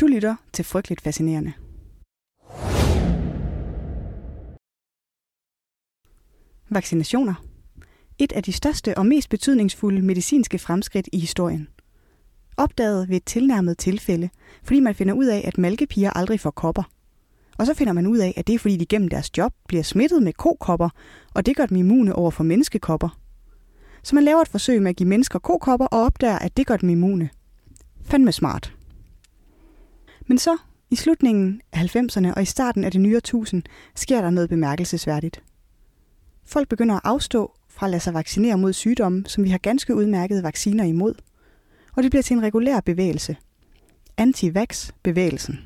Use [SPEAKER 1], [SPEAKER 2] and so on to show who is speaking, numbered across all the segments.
[SPEAKER 1] Du lytter til Frygteligt Fascinerende. Vaccinationer. Et af de største og mest betydningsfulde medicinske fremskridt i historien. Opdaget ved et tilnærmet tilfælde, fordi man finder ud af, at malkepiger aldrig får kopper. Og så finder man ud af, at det er fordi de gennem deres job bliver smittet med kokopper, og det gør dem immune over for menneskekopper. Så man laver et forsøg med at give mennesker kokopper og opdager, at det gør dem immune. Fandme smart. Men så, i slutningen af 90'erne og i starten af det nye årtusind, sker der noget bemærkelsesværdigt. Folk begynder at afstå fra at lade sig vaccinere mod sygdomme, som vi har ganske udmærkede vacciner imod. Og det bliver til en regulær bevægelse. Anti-vax-bevægelsen.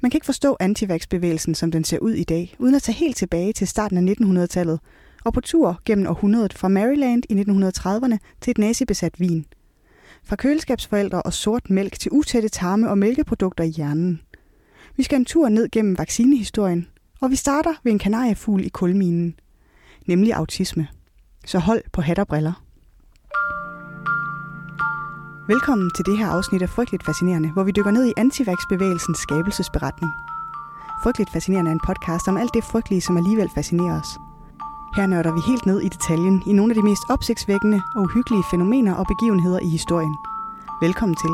[SPEAKER 1] Man kan ikke forstå antivax-bevægelsen, som den ser ud i dag, uden at tage helt tilbage til starten af 1900-tallet og på tur gennem århundredet fra Maryland i 1930'erne til et nazibesat Wien. Fra køleskabsforældre og sort mælk til utætte tarme og mælkeprodukter i hjernen. Vi skal en tur ned gennem vaccinehistorien, og vi starter ved en kanariefugl i kulminen, nemlig autisme. Så hold på hat og briller. Velkommen til det her afsnit af Frygteligt Fascinerende, hvor vi dykker ned i antivax-bevægelsens skabelsesberetning. Frygteligt Fascinerende er en podcast om alt det frygtelige, som alligevel fascinerer os. Her nørder vi helt ned i detaljen i nogle af de mest opsigtsvækkende og uhyggelige fænomener og begivenheder i historien. Velkommen til.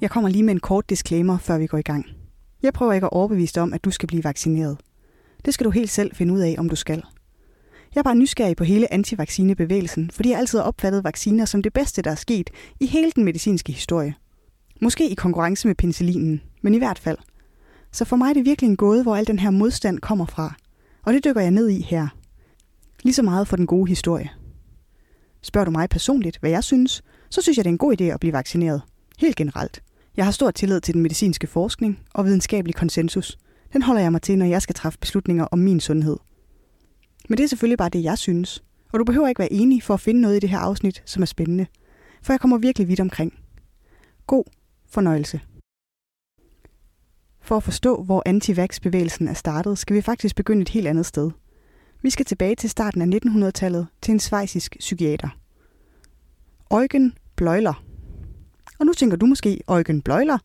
[SPEAKER 1] Jeg kommer lige med en kort disclaimer, før vi går i gang. Jeg prøver ikke at overbevise dig om, at du skal blive vaccineret. Det skal du helt selv finde ud af, om du skal. Jeg er bare nysgerrig på hele antivaccinebevægelsen, fordi jeg altid har opfattet vacciner som det bedste, der er sket i hele den medicinske historie. Måske i konkurrence med penicillinen, men i hvert fald. Så for mig er det virkelig en gåde, hvor al den her modstand kommer fra. Og det dykker jeg ned i her. Lige så meget for den gode historie. Spørger du mig personligt, hvad jeg synes, så synes jeg, det er en god idé at blive vaccineret. Helt generelt. Jeg har stor tillid til den medicinske forskning og videnskabelig konsensus. Den holder jeg mig til, når jeg skal træffe beslutninger om min sundhed. Men det er selvfølgelig bare det, jeg synes. Og du behøver ikke være enig for at finde noget i det her afsnit, som er spændende. For jeg kommer virkelig vidt omkring. God fornøjelse. For at forstå, hvor antivax-bevægelsen er startet, skal vi faktisk begynde et helt andet sted. Vi skal tilbage til starten af 1900-tallet til en svejsisk psykiater. Eugen Bleuler. Og nu tænker du måske, Eugen Bleuler,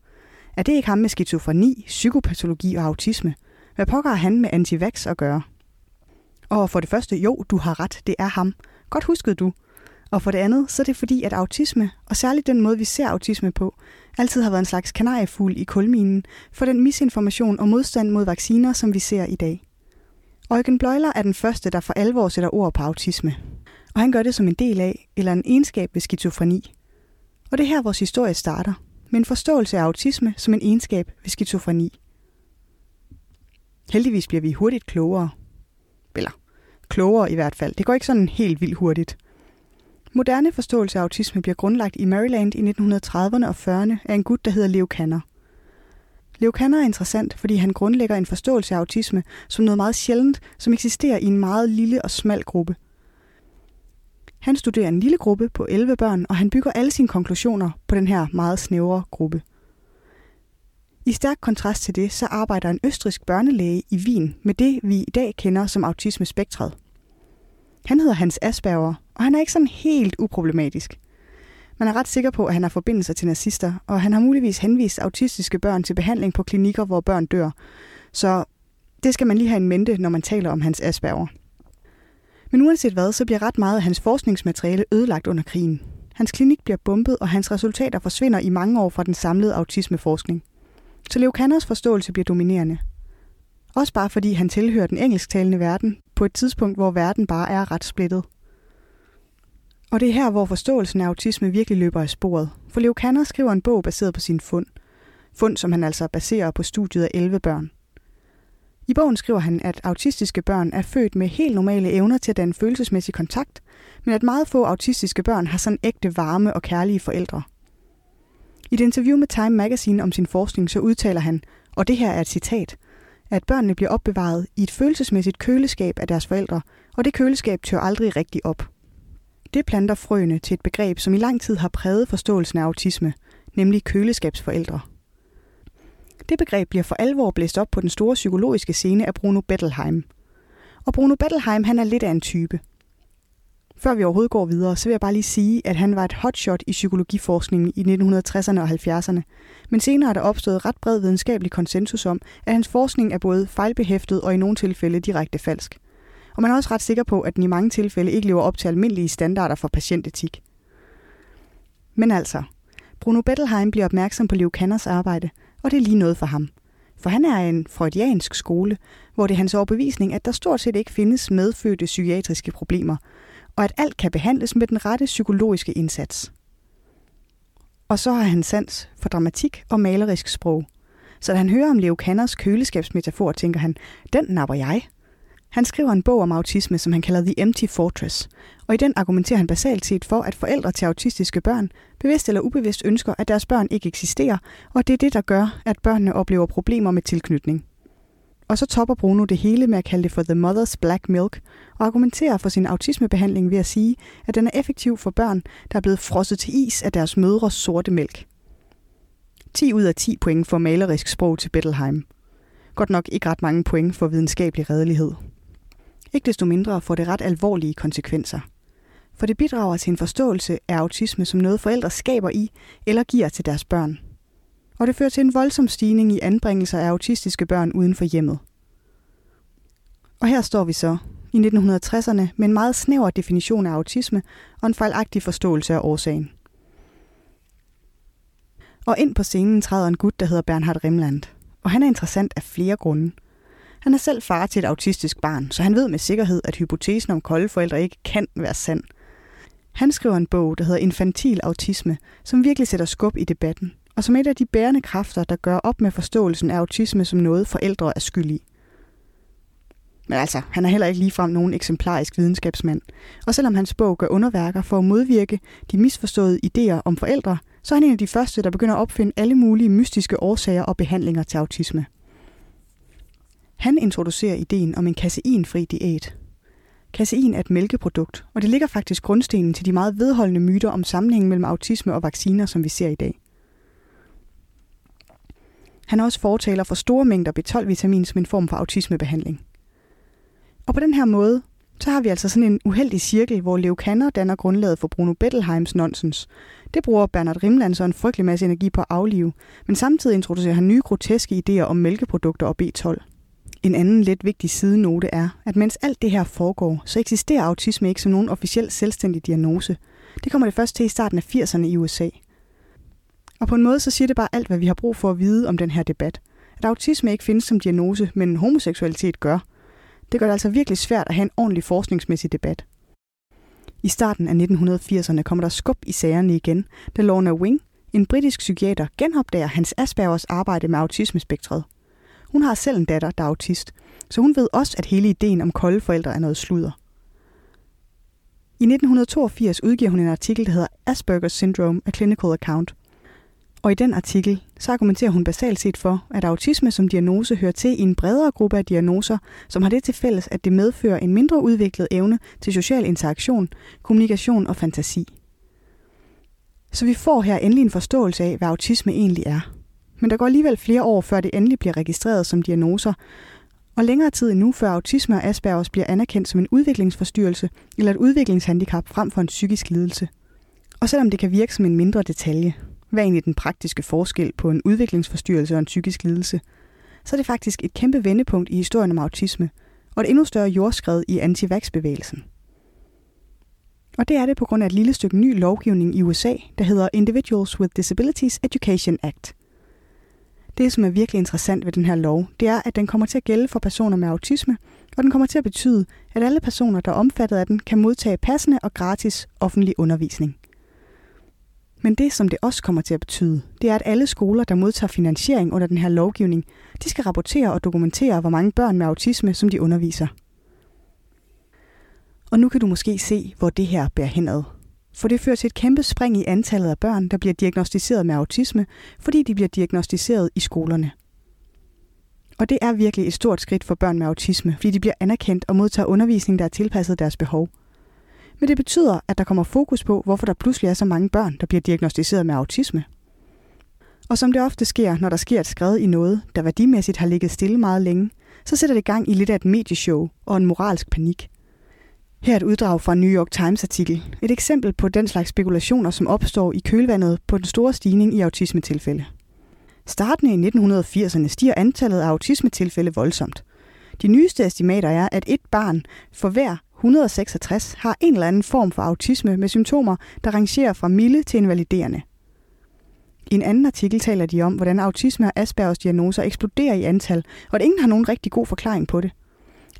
[SPEAKER 1] er det ikke ham med skizofreni, psykopatologi og autisme? Hvad pokker han med antivax at gøre? Og for det første, jo, du har ret, det er ham. Godt huskede du. Og for det andet, så er det fordi, at autisme, og særligt den måde, vi ser autisme på, altid har været en slags kanariefugl i kulminen for den misinformation og modstand mod vacciner, som vi ser i dag. Eugen Bleuler er den første, der for alvor sætter ord på autisme. Og han gør det som en del af, eller en egenskab ved skizofreni. Og det er her, vores historie starter, med en forståelse af autisme som en egenskab ved skizofreni. Heldigvis bliver vi hurtigt klogere. Eller klogere i hvert fald. Det går ikke sådan helt vildt hurtigt. Moderne forståelse af autisme bliver grundlagt i Maryland i 1930'erne og 40'erne af en gut, der hedder Leo Kanner. Leo Kanner er interessant, fordi han grundlægger en forståelse af autisme som noget meget sjældent, som eksisterer i en meget lille og smal gruppe. Han studerer en lille gruppe på 11 børn, og han bygger alle sine konklusioner på den her meget snævre gruppe. I stærk kontrast til det, så arbejder en østrisk børnelæge i Wien med det, vi i dag kender som autismespektret. Han hedder Hans Asperger, og han er ikke sådan helt uproblematisk. Man er ret sikker på, at han har forbindelser til nazister, og han har muligvis henvist autistiske børn til behandling på klinikker, hvor børn dør. Så det skal man lige have en mente, når man taler om hans Asperger. Men uanset hvad, så bliver ret meget af hans forskningsmateriale ødelagt under krigen. Hans klinik bliver bombet, og hans resultater forsvinder i mange år fra den samlede autismeforskning. Så Leo Kanners forståelse bliver dominerende. Også bare fordi han tilhører den engelsktalende verden, på et tidspunkt, hvor verden bare er ret splittet. Og det er her, hvor forståelsen af autisme virkelig løber af sporet. For Leo Kanner skriver en bog baseret på sin fund. Fund, som han altså baserer på studiet af 11 børn. I bogen skriver han, at autistiske børn er født med helt normale evner til at danne følelsesmæssig kontakt, men at meget få autistiske børn har sådan ægte varme og kærlige forældre. I et interview med Time Magazine om sin forskning, så udtaler han, og det her er et citat, at børnene bliver opbevaret i et følelsesmæssigt køleskab af deres forældre, og det køleskab tør aldrig rigtig op. Det planter frøene til et begreb, som i lang tid har præget forståelsen af autisme, nemlig køleskabsforældre. Det begreb bliver for alvor blæst op på den store psykologiske scene af Bruno Bettelheim. Og Bruno Bettelheim han er lidt af en type. Før vi overhovedet går videre, så vil jeg bare lige sige, at han var et hotshot i psykologiforskningen i 1960'erne og 70'erne. Men senere er der opstået ret bred videnskabelig konsensus om, at hans forskning er både fejlbehæftet og i nogle tilfælde direkte falsk. Og man er også ret sikker på, at den i mange tilfælde ikke lever op til almindelige standarder for patientetik. Men altså, Bruno Bettelheim bliver opmærksom på Leo Kanners arbejde, og det er lige noget for ham. For han er en freudiansk skole, hvor det er hans overbevisning, at der stort set ikke findes medfødte psykiatriske problemer, og at alt kan behandles med den rette psykologiske indsats. Og så har han sans for dramatik og malerisk sprog. Så da han hører om Leo Kanners køleskabsmetafor, tænker han, den napper jeg. Han skriver en bog om autisme, som han kalder The Empty Fortress, og i den argumenterer han basalt set for, at forældre til autistiske børn bevidst eller ubevidst ønsker, at deres børn ikke eksisterer, og det er det, der gør, at børnene oplever problemer med tilknytning. Og så topper Bruno det hele med at kalde det for The Mother's Black Milk, og argumenterer for sin autismebehandling ved at sige, at den er effektiv for børn, der er blevet frosset til is af deres mødres sorte mælk. 10 ud af 10 point for malerisk sprog til Bettelheim. Godt nok ikke ret mange point for videnskabelig redelighed. Ikke desto mindre får det ret alvorlige konsekvenser. For det bidrager til en forståelse af autisme som noget forældre skaber i eller giver til deres børn. Og det fører til en voldsom stigning i anbringelser af autistiske børn uden for hjemmet. Og her står vi så i 1960'erne med en meget snæver definition af autisme og en fejlagtig forståelse af årsagen. Og ind på scenen træder en gut, der hedder Bernhard Rimland. Og han er interessant af flere grunde – han er selv far til et autistisk barn, så han ved med sikkerhed, at hypotesen om kolde forældre ikke kan være sand. Han skriver en bog, der hedder Infantil Autisme, som virkelig sætter skub i debatten, og som et af de bærende kræfter, der gør op med forståelsen af autisme som noget, forældre er skyld i. Men altså, han er heller ikke ligefrem nogen eksemplarisk videnskabsmand. Og selvom hans bog gør underværker for at modvirke de misforståede idéer om forældre, så er han en af de første, der begynder at opfinde alle mulige mystiske årsager og behandlinger til autisme. Han introducerer ideen om en kaseinfri diæt. Kasein er et mælkeprodukt, og det ligger faktisk grundstenen til de meget vedholdende myter om sammenhængen mellem autisme og vacciner, som vi ser i dag. Han er også fortaler for store mængder B12-vitamin som en form for autismebehandling. Og på den her måde, så har vi altså sådan en uheldig cirkel, hvor Leo Kanner danner grundlaget for Bruno Bettelheims nonsens. Det bruger Bernard Rimland så en frygtelig masse energi på at aflive, men samtidig introducerer han nye groteske idéer om mælkeprodukter og B12. En anden lidt vigtig sidenote er, at mens alt det her foregår, så eksisterer autisme ikke som nogen officiel selvstændig diagnose. Det kommer det først til i starten af 80'erne i USA. Og på en måde så siger det bare alt, hvad vi har brug for at vide om den her debat. At autisme ikke findes som diagnose, men homoseksualitet gør. Det gør det altså virkelig svært at have en ordentlig forskningsmæssig debat. I starten af 1980'erne kommer der skub i sagerne igen, da Lorna Wing, en britisk psykiater, genopdager hans Aspergers arbejde med autismespektret. Hun har selv en datter, der er autist, så hun ved også, at hele ideen om kolde forældre er noget sludder. I 1982 udgiver hun en artikel, der hedder Asperger's Syndrome, A Clinical Account. Og i den artikel, så argumenterer hun basalt set for, at autisme som diagnose hører til i en bredere gruppe af diagnoser, som har det til fælles, at det medfører en mindre udviklet evne til social interaktion, kommunikation og fantasi. Så vi får her endelig en forståelse af, hvad autisme egentlig er men der går alligevel flere år, før det endelig bliver registreret som diagnoser, og længere tid endnu, før autisme og Aspergers bliver anerkendt som en udviklingsforstyrrelse eller et udviklingshandicap frem for en psykisk lidelse. Og selvom det kan virke som en mindre detalje, hvad er egentlig den praktiske forskel på en udviklingsforstyrrelse og en psykisk lidelse, så er det faktisk et kæmpe vendepunkt i historien om autisme, og et endnu større jordskred i anti bevægelsen Og det er det på grund af et lille stykke ny lovgivning i USA, der hedder Individuals with Disabilities Education Act – det, som er virkelig interessant ved den her lov, det er, at den kommer til at gælde for personer med autisme, og den kommer til at betyde, at alle personer, der er omfattet af den, kan modtage passende og gratis offentlig undervisning. Men det, som det også kommer til at betyde, det er, at alle skoler, der modtager finansiering under den her lovgivning, de skal rapportere og dokumentere, hvor mange børn med autisme, som de underviser. Og nu kan du måske se, hvor det her bærer henad for det fører til et kæmpe spring i antallet af børn, der bliver diagnostiseret med autisme, fordi de bliver diagnostiseret i skolerne. Og det er virkelig et stort skridt for børn med autisme, fordi de bliver anerkendt og modtager undervisning, der er tilpasset deres behov. Men det betyder, at der kommer fokus på, hvorfor der pludselig er så mange børn, der bliver diagnostiseret med autisme. Og som det ofte sker, når der sker et skred i noget, der værdimæssigt har ligget stille meget længe, så sætter det gang i lidt af et medieshow og en moralsk panik. Her er et uddrag fra en New York Times-artikel. Et eksempel på den slags spekulationer, som opstår i kølvandet på den store stigning i autismetilfælde. Startende i 1980'erne stiger antallet af autismetilfælde voldsomt. De nyeste estimater er, at et barn for hver 166 har en eller anden form for autisme med symptomer, der rangerer fra milde til invaliderende. I en anden artikel taler de om, hvordan autisme og Aspergers diagnoser eksploderer i antal, og at ingen har nogen rigtig god forklaring på det.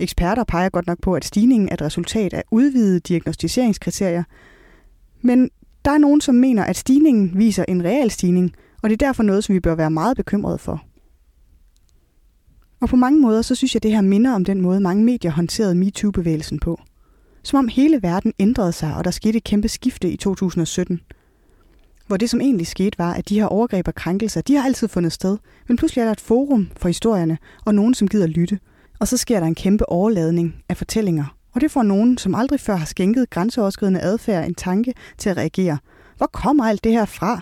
[SPEAKER 1] Eksperter peger godt nok på, at stigningen er et resultat af udvidede diagnostiseringskriterier, men der er nogen, som mener, at stigningen viser en reel stigning, og det er derfor noget, som vi bør være meget bekymrede for. Og på mange måder, så synes jeg, det her minder om den måde, mange medier håndterede MeToo-bevægelsen på. Som om hele verden ændrede sig, og der skete et kæmpe skifte i 2017. Hvor det, som egentlig skete, var, at de her overgreb og krænkelser, de har altid fundet sted, men pludselig er der et forum for historierne, og nogen, som gider lytte. Og så sker der en kæmpe overladning af fortællinger, og det får nogen, som aldrig før har skænket grænseoverskridende adfærd en tanke til at reagere. Hvor kommer alt det her fra?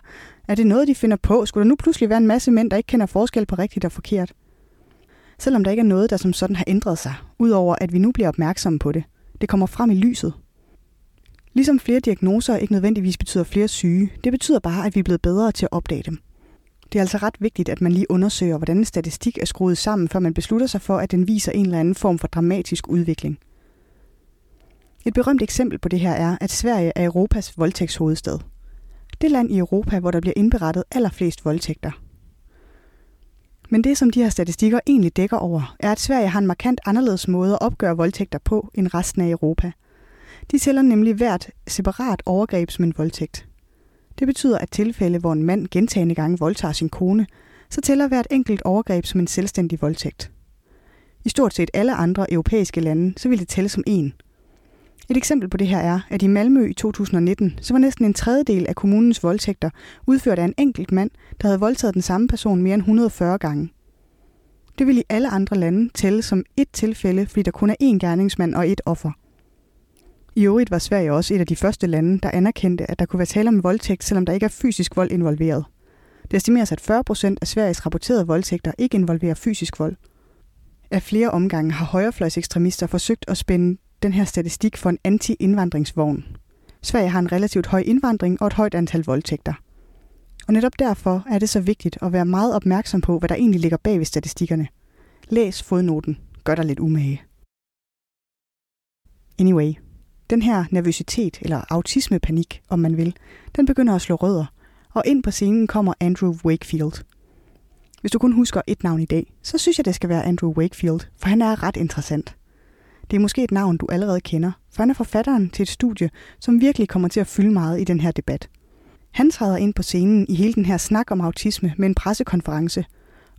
[SPEAKER 1] Er det noget, de finder på? Skulle der nu pludselig være en masse mænd, der ikke kender forskel på rigtigt og forkert? Selvom der ikke er noget, der som sådan har ændret sig, udover at vi nu bliver opmærksomme på det. Det kommer frem i lyset. Ligesom flere diagnoser ikke nødvendigvis betyder flere syge, det betyder bare, at vi er blevet bedre til at opdage dem. Det er altså ret vigtigt, at man lige undersøger, hvordan en statistik er skruet sammen, før man beslutter sig for, at den viser en eller anden form for dramatisk udvikling. Et berømt eksempel på det her er, at Sverige er Europas voldtægtshovedstad. Det land i Europa, hvor der bliver indberettet allerflest voldtægter. Men det, som de her statistikker egentlig dækker over, er, at Sverige har en markant anderledes måde at opgøre voldtægter på end resten af Europa. De tæller nemlig hvert separat overgreb som en voldtægt. Det betyder, at tilfælde, hvor en mand gentagende gange voldtager sin kone, så tæller hvert enkelt overgreb som en selvstændig voldtægt. I stort set alle andre europæiske lande, så vil det tælle som en. Et eksempel på det her er, at i Malmø i 2019, så var næsten en tredjedel af kommunens voldtægter udført af en enkelt mand, der havde voldtaget den samme person mere end 140 gange. Det vil i alle andre lande tælle som et tilfælde, fordi der kun er én gerningsmand og et offer. I øvrigt var Sverige også et af de første lande, der anerkendte, at der kunne være tale om voldtægt, selvom der ikke er fysisk vold involveret. Det estimeres, at 40 procent af Sveriges rapporterede voldtægter ikke involverer fysisk vold. Af flere omgange har højrefløjsekstremister forsøgt at spænde den her statistik for en anti-indvandringsvogn. Sverige har en relativt høj indvandring og et højt antal voldtægter. Og netop derfor er det så vigtigt at være meget opmærksom på, hvad der egentlig ligger bag ved statistikkerne. Læs fodnoten. Gør dig lidt umage. Anyway, den her nervøsitet, eller autismepanik, om man vil, den begynder at slå rødder, og ind på scenen kommer Andrew Wakefield. Hvis du kun husker et navn i dag, så synes jeg, det skal være Andrew Wakefield, for han er ret interessant. Det er måske et navn, du allerede kender, for han er forfatteren til et studie, som virkelig kommer til at fylde meget i den her debat. Han træder ind på scenen i hele den her snak om autisme med en pressekonference.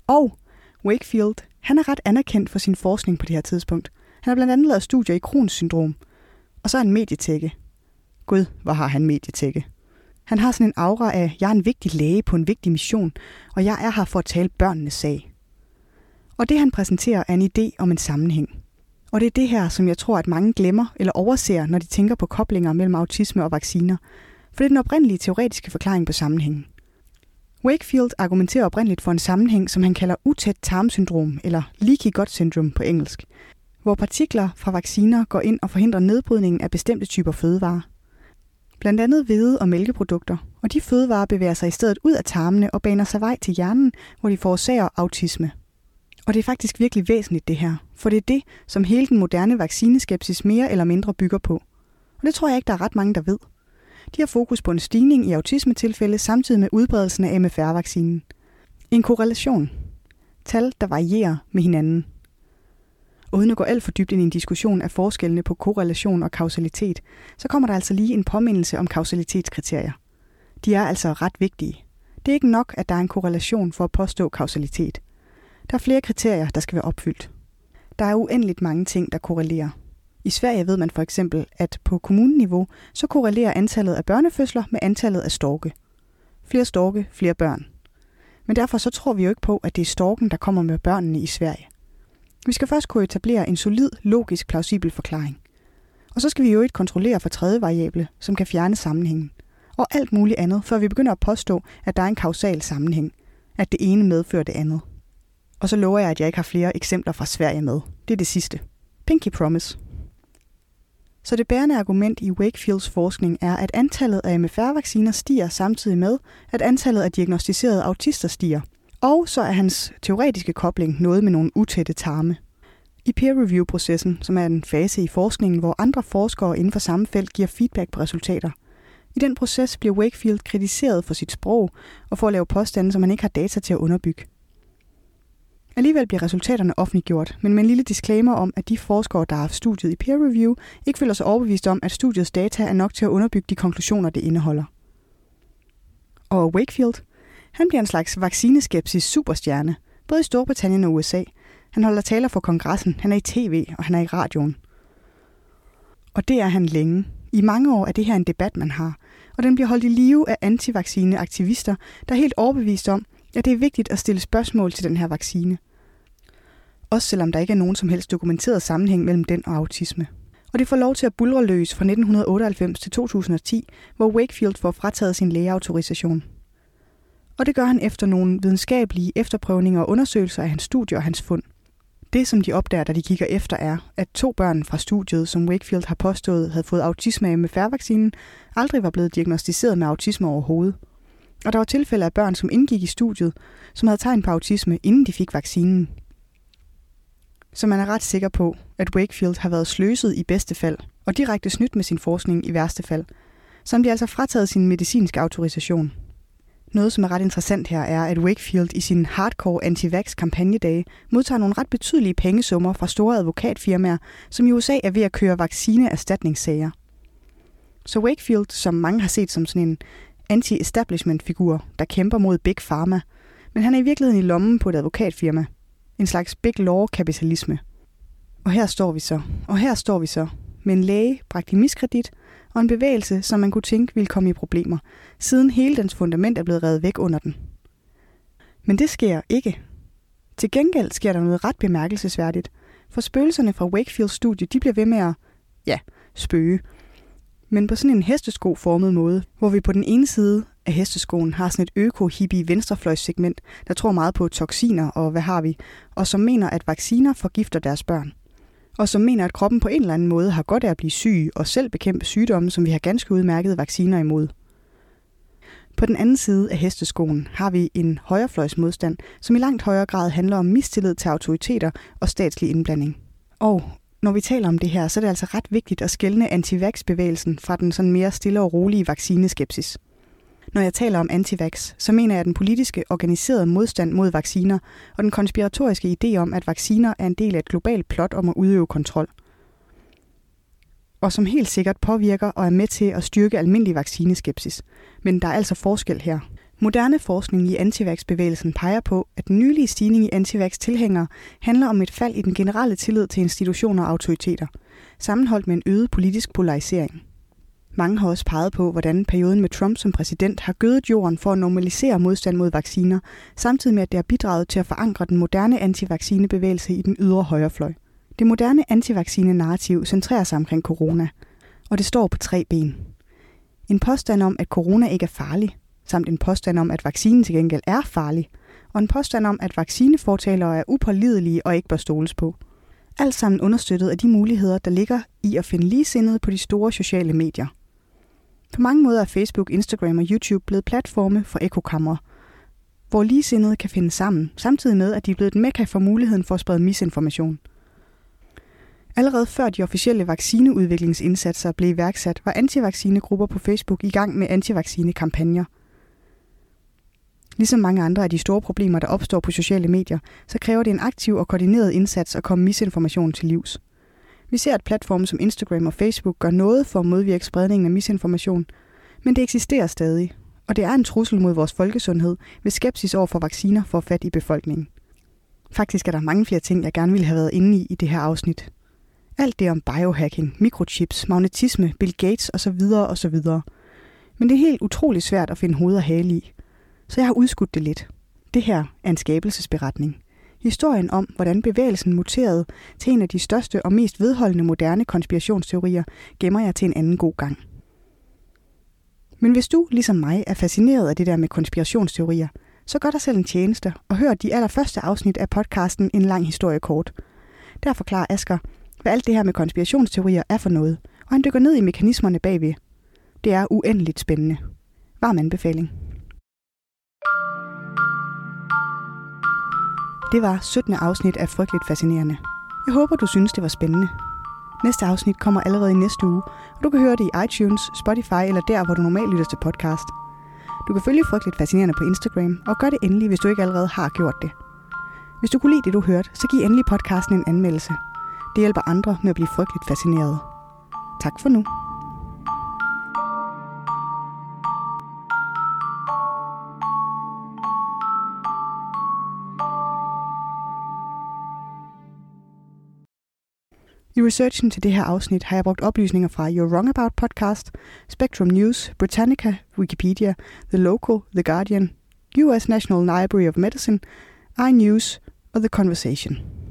[SPEAKER 1] Og Wakefield, han er ret anerkendt for sin forskning på det her tidspunkt. Han har blandt andet lavet studier i Crohns syndrom, og så er han medietække. Gud, hvor har han medietække. Han har sådan en aura af, jeg er en vigtig læge på en vigtig mission, og jeg er her for at tale børnenes sag. Og det han præsenterer er en idé om en sammenhæng. Og det er det her, som jeg tror, at mange glemmer eller overser, når de tænker på koblinger mellem autisme og vacciner. For det er den oprindelige teoretiske forklaring på sammenhængen. Wakefield argumenterer oprindeligt for en sammenhæng, som han kalder utæt tarmsyndrom, eller leaky gut syndrome på engelsk, hvor partikler fra vacciner går ind og forhindrer nedbrydningen af bestemte typer fødevarer. Blandt andet hvede og mælkeprodukter, og de fødevarer bevæger sig i stedet ud af tarmene og baner sig vej til hjernen, hvor de forårsager autisme. Og det er faktisk virkelig væsentligt det her, for det er det, som hele den moderne vaccineskepsis mere eller mindre bygger på. Og det tror jeg ikke, der er ret mange, der ved. De har fokus på en stigning i autismetilfælde samtidig med udbredelsen af MFR-vaccinen. En korrelation. Tal, der varierer med hinanden. Uden at gå alt for dybt ind i en diskussion af forskellene på korrelation og kausalitet, så kommer der altså lige en påmindelse om kausalitetskriterier. De er altså ret vigtige. Det er ikke nok, at der er en korrelation for at påstå kausalitet. Der er flere kriterier, der skal være opfyldt. Der er uendeligt mange ting, der korrelerer. I Sverige ved man for eksempel, at på kommuneniveau, så korrelerer antallet af børnefødsler med antallet af storke. Flere storke, flere børn. Men derfor så tror vi jo ikke på, at det er storken, der kommer med børnene i Sverige. Vi skal først kunne etablere en solid, logisk, plausibel forklaring. Og så skal vi jo ikke kontrollere for tredje variable, som kan fjerne sammenhængen. Og alt muligt andet, før vi begynder at påstå, at der er en kausal sammenhæng. At det ene medfører det andet. Og så lover jeg, at jeg ikke har flere eksempler fra Sverige med. Det er det sidste. Pinky Promise. Så det bærende argument i Wakefields forskning er, at antallet af MFR-vacciner stiger samtidig med, at antallet af diagnostiserede autister stiger. Og så er hans teoretiske kobling noget med nogle utætte tarme. I peer-review-processen, som er en fase i forskningen, hvor andre forskere inden for samme felt giver feedback på resultater. I den proces bliver Wakefield kritiseret for sit sprog og for at lave påstande, som han ikke har data til at underbygge. Alligevel bliver resultaterne offentliggjort, men med en lille disclaimer om, at de forskere, der har haft studiet i peer review, ikke føler sig overbevist om, at studiets data er nok til at underbygge de konklusioner, det indeholder. Og Wakefield, han bliver en slags vaccineskepsis superstjerne, både i Storbritannien og USA. Han holder taler for kongressen, han er i tv og han er i radioen. Og det er han længe. I mange år er det her en debat, man har, og den bliver holdt i live af antivaccineaktivister, der er helt overbevist om, Ja, det er vigtigt at stille spørgsmål til den her vaccine. Også selvom der ikke er nogen som helst dokumenteret sammenhæng mellem den og autisme. Og det får lov til at bulre løs fra 1998 til 2010, hvor Wakefield får frataget sin lægeautorisation. Og det gør han efter nogle videnskabelige efterprøvninger og undersøgelser af hans studie og hans fund. Det, som de opdager, da de kigger efter, er, at to børn fra studiet, som Wakefield har påstået havde fået autisme af med færvaccinen, aldrig var blevet diagnostiseret med autisme overhovedet. Og der var tilfælde af børn, som indgik i studiet, som havde tegn på autisme, inden de fik vaccinen. Så man er ret sikker på, at Wakefield har været sløset i bedste fald, og direkte snydt med sin forskning i værste fald, så han bliver altså frataget sin medicinske autorisation. Noget, som er ret interessant her, er, at Wakefield i sin hardcore anti-vax kampagnedage modtager nogle ret betydelige pengesummer fra store advokatfirmaer, som i USA er ved at køre vaccineerstatningssager. Så Wakefield, som mange har set som sådan en anti-establishment-figur, der kæmper mod Big Pharma, men han er i virkeligheden i lommen på et advokatfirma. En slags big law-kapitalisme. Og her står vi så. Og her står vi så. Med en læge bragt i miskredit, og en bevægelse, som man kunne tænke ville komme i problemer, siden hele dens fundament er blevet revet væk under den. Men det sker ikke. Til gengæld sker der noget ret bemærkelsesværdigt, for spøgelserne fra Wakefield Studio de bliver ved med at, ja, spøge. Men på sådan en hestesko-formet måde, hvor vi på den ene side af hesteskoen har sådan et øko-hippie venstrefløjssegment, der tror meget på toksiner og hvad har vi, og som mener, at vacciner forgifter deres børn og som mener, at kroppen på en eller anden måde har godt af at blive syg og selv bekæmpe sygdomme, som vi har ganske udmærkede vacciner imod. På den anden side af hesteskoen har vi en højrefløjsmodstand, som i langt højere grad handler om mistillid til autoriteter og statslig indblanding. Og når vi taler om det her, så er det altså ret vigtigt at skelne antivax-bevægelsen fra den sådan mere stille og rolige vaccineskepsis. Når jeg taler om antivax, så mener jeg den politiske organiserede modstand mod vacciner og den konspiratoriske idé om, at vacciner er en del af et globalt plot om at udøve kontrol. Og som helt sikkert påvirker og er med til at styrke almindelig vaccineskepsis. Men der er altså forskel her. Moderne forskning i antiværksbevægelsen peger på, at den nylige stigning i antivax-tilhængere handler om et fald i den generelle tillid til institutioner og autoriteter, sammenholdt med en øget politisk polarisering. Mange har også peget på, hvordan perioden med Trump som præsident har gødet jorden for at normalisere modstand mod vacciner, samtidig med at det har bidraget til at forankre den moderne antivaccinebevægelse i den ydre højrefløj. Det moderne antivaccine-narrativ centrerer sig omkring corona, og det står på tre ben. En påstand om, at corona ikke er farlig, samt en påstand om, at vaccinen til gengæld er farlig, og en påstand om, at vaccinefortalere er upålidelige og ikke bør stoles på. Alt sammen understøttet af de muligheder, der ligger i at finde ligesindede på de store sociale medier – på mange måder er Facebook, Instagram og YouTube blevet platforme for ekokammer, hvor ligesindede kan finde sammen, samtidig med, at de er blevet et mekka for muligheden for at sprede misinformation. Allerede før de officielle vaccineudviklingsindsatser blev iværksat, var antivaccinegrupper på Facebook i gang med antivaccinekampagner. Ligesom mange andre af de store problemer, der opstår på sociale medier, så kræver det en aktiv og koordineret indsats at komme misinformation til livs. Vi ser, at platforme som Instagram og Facebook gør noget for at modvirke spredningen af misinformation, men det eksisterer stadig, og det er en trussel mod vores folkesundhed, hvis skepsis over for vacciner får fat i befolkningen. Faktisk er der mange flere ting, jeg gerne ville have været inde i i det her afsnit. Alt det om biohacking, mikrochips, magnetisme, Bill Gates osv. osv. Men det er helt utroligt svært at finde hoved og hale i. Så jeg har udskudt det lidt. Det her er en skabelsesberetning. Historien om, hvordan bevægelsen muterede til en af de største og mest vedholdende moderne konspirationsteorier, gemmer jeg til en anden god gang. Men hvis du, ligesom mig, er fascineret af det der med konspirationsteorier, så gør dig selv en tjeneste og hør de allerførste afsnit af podcasten En lang historie kort. Der forklarer Asker, hvad alt det her med konspirationsteorier er for noget, og han dykker ned i mekanismerne bagved. Det er uendeligt spændende. Varm anbefaling. Det var 17. afsnit af Frygteligt Fascinerende. Jeg håber, du synes, det var spændende. Næste afsnit kommer allerede i næste uge, og du kan høre det i iTunes, Spotify eller der, hvor du normalt lytter til podcast. Du kan følge Frygteligt Fascinerende på Instagram, og gør det endelig, hvis du ikke allerede har gjort det. Hvis du kunne lide det, du hørte, så giv endelig podcasten en anmeldelse. Det hjælper andre med at blive frygteligt fascineret. Tak for nu. I researchen til det her afsnit har jeg brugt oplysninger fra Your Wrong About podcast, Spectrum News, Britannica, Wikipedia, The Local, The Guardian, US National Library of Medicine, iNews og The Conversation.